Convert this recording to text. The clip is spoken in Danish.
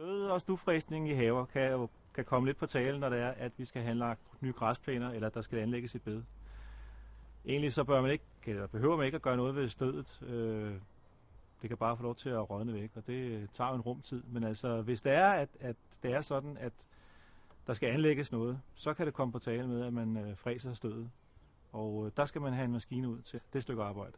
Stød og stufræsning i haver kan jo kan komme lidt på tale, når det er, at vi skal have anlagt nye græsplæner, eller der skal anlægges et bed. Egentlig så bør man ikke, eller behøver man ikke at gøre noget ved stødet. Øh, det kan bare få lov til at rådne væk, og det tager en rumtid. Men altså, hvis det er, at, at det er sådan, at der skal anlægges noget, så kan det komme på tale med, at man øh, fræser stødet. Og øh, der skal man have en maskine ud til det stykke arbejde.